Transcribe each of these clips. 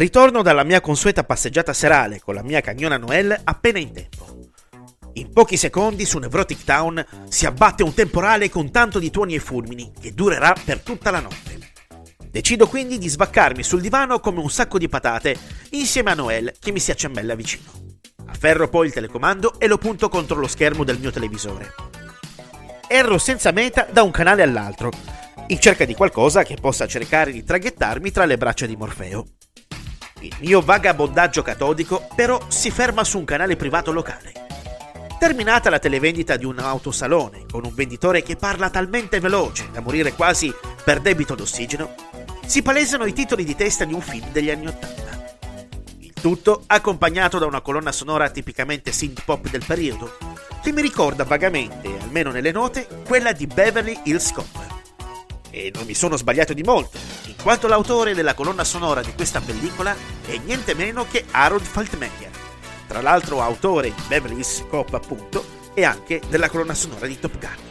Ritorno dalla mia consueta passeggiata serale con la mia cagnona Noel appena in tempo. In pochi secondi su Nevrotic Town si abbatte un temporale con tanto di tuoni e fulmini che durerà per tutta la notte. Decido quindi di sbaccarmi sul divano come un sacco di patate insieme a Noel che mi si accembella vicino. Afferro poi il telecomando e lo punto contro lo schermo del mio televisore. Erro senza meta da un canale all'altro, in cerca di qualcosa che possa cercare di traghettarmi tra le braccia di Morfeo. Il mio vagabondaggio catodico però si ferma su un canale privato locale. Terminata la televendita di un autosalone con un venditore che parla talmente veloce da morire quasi per debito d'ossigeno, si palesano i titoli di testa di un film degli anni Ottanta. Il tutto accompagnato da una colonna sonora tipicamente synth pop del periodo, che mi ricorda vagamente, almeno nelle note, quella di Beverly Hills Cop. E non mi sono sbagliato di molto, quanto l'autore della colonna sonora di questa pellicola è niente meno che Harold Faltmeyer tra l'altro autore di Beverly Hills Cop appunto e anche della colonna sonora di Top Gun.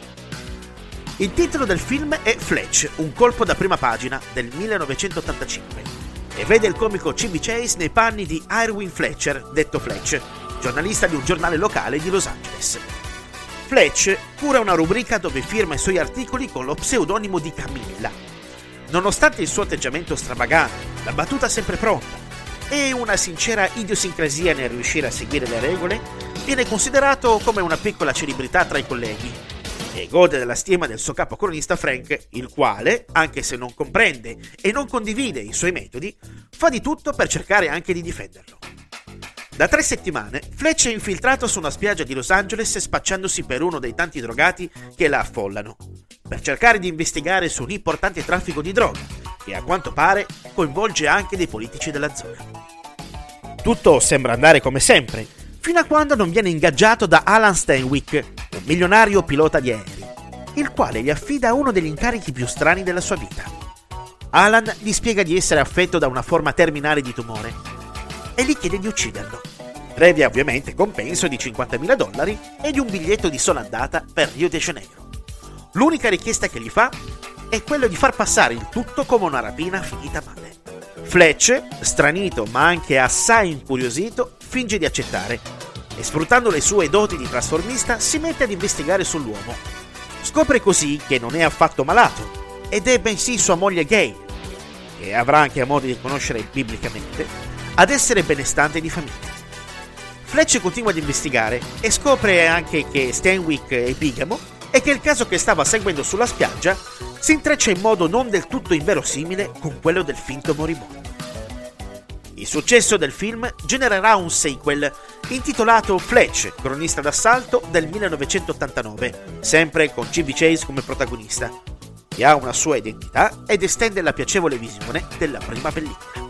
Il titolo del film è Fletch, un colpo da prima pagina del 1985 e vede il comico C.B. Chase nei panni di Irwin Fletcher, detto Fletch, giornalista di un giornale locale di Los Angeles. Fletch cura una rubrica dove firma i suoi articoli con lo pseudonimo di Camilla. Nonostante il suo atteggiamento stravagante, la battuta sempre pronta e una sincera idiosincrasia nel riuscire a seguire le regole, viene considerato come una piccola celebrità tra i colleghi e gode della stima del suo capo cronista Frank, il quale, anche se non comprende e non condivide i suoi metodi, fa di tutto per cercare anche di difenderlo. Da tre settimane, Fletch è infiltrato su una spiaggia di Los Angeles spacciandosi per uno dei tanti drogati che la affollano, per cercare di investigare su un importante traffico di droga, che a quanto pare coinvolge anche dei politici della zona. Tutto sembra andare come sempre, fino a quando non viene ingaggiato da Alan Stenwick, un milionario pilota di aerei, il quale gli affida uno degli incarichi più strani della sua vita. Alan gli spiega di essere affetto da una forma terminale di tumore e gli chiede di ucciderlo, previa ovviamente compenso di 50.000 dollari e di un biglietto di sola andata per Rio de Janeiro. L'unica richiesta che gli fa è quello di far passare il tutto come una rapina finita male. Fletch, stranito ma anche assai incuriosito, finge di accettare e sfruttando le sue doti di trasformista si mette ad investigare sull'uomo. Scopre così che non è affatto malato ed è bensì sua moglie Gay, che avrà anche modo di conoscere biblicamente, ad essere benestante di famiglia. Fletch continua ad investigare e scopre anche che Stanwick è bigamo e che il caso che stava seguendo sulla spiaggia si intreccia in modo non del tutto inverosimile con quello del finto moribondo. Il successo del film genererà un sequel intitolato Fletch, cronista d'assalto del 1989, sempre con C.B. Chase come protagonista, che ha una sua identità ed estende la piacevole visione della prima pellicola.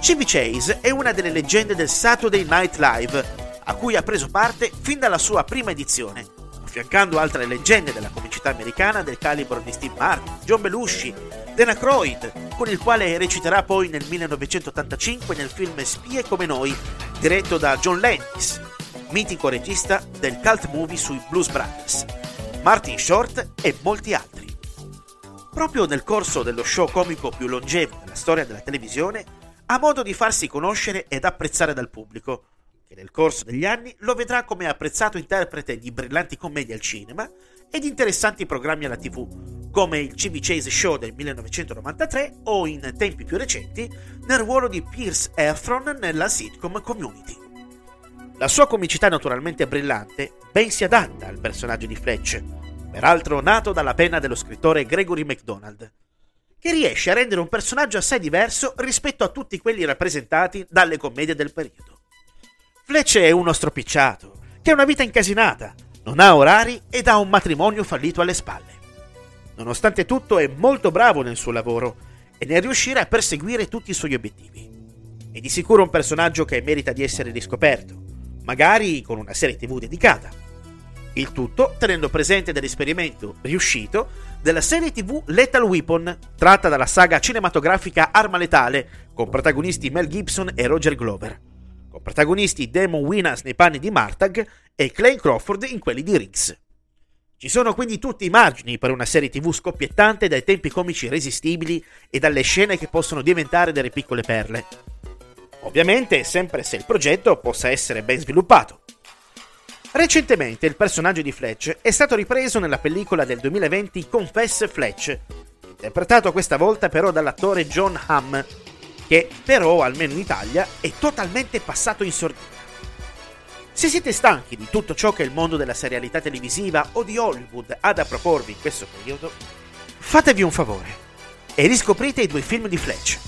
C.B. Chase è una delle leggende del Saturday Night Live, a cui ha preso parte fin dalla sua prima edizione, affiancando altre leggende della comicità americana del calibro di Steve Martin, John Belushi, Dan Aykroyd, con il quale reciterà poi nel 1985 nel film Spie come noi, diretto da John Landis, mitico regista del cult movie sui Blues Brothers, Martin Short e molti altri. Proprio nel corso dello show comico più longevo della storia della televisione, ha modo di farsi conoscere ed apprezzare dal pubblico, che nel corso degli anni lo vedrà come apprezzato interprete di brillanti commedie al cinema e di interessanti programmi alla tv, come il CV Chase Show del 1993 o in tempi più recenti nel ruolo di Pierce Efron nella sitcom Community. La sua comicità naturalmente brillante ben si adatta al personaggio di Fletch, peraltro nato dalla penna dello scrittore Gregory MacDonald, che riesce a rendere un personaggio assai diverso rispetto a tutti quelli rappresentati dalle commedie del periodo. Fletch è uno stropicciato, che ha una vita incasinata, non ha orari ed ha un matrimonio fallito alle spalle. Nonostante tutto è molto bravo nel suo lavoro e nel riuscire a perseguire tutti i suoi obiettivi. È di sicuro un personaggio che merita di essere riscoperto, magari con una serie tv dedicata. Il tutto tenendo presente dell'esperimento riuscito della serie tv Lethal Weapon, tratta dalla saga cinematografica Arma Letale, con protagonisti Mel Gibson e Roger Glover con protagonisti Damon Winas nei panni di Martag e Clay Crawford in quelli di Riggs. Ci sono quindi tutti i margini per una serie tv scoppiettante dai tempi comici irresistibili e dalle scene che possono diventare delle piccole perle. Ovviamente sempre se il progetto possa essere ben sviluppato. Recentemente il personaggio di Fletch è stato ripreso nella pellicola del 2020 Confess Fletch, interpretato questa volta però dall'attore John Hamm, che però, almeno in Italia, è totalmente passato in sordina. Se siete stanchi di tutto ciò che il mondo della serialità televisiva o di Hollywood ha da proporvi in questo periodo, fatevi un favore e riscoprite i due film di Fletch.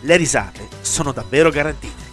Le risate sono davvero garantite.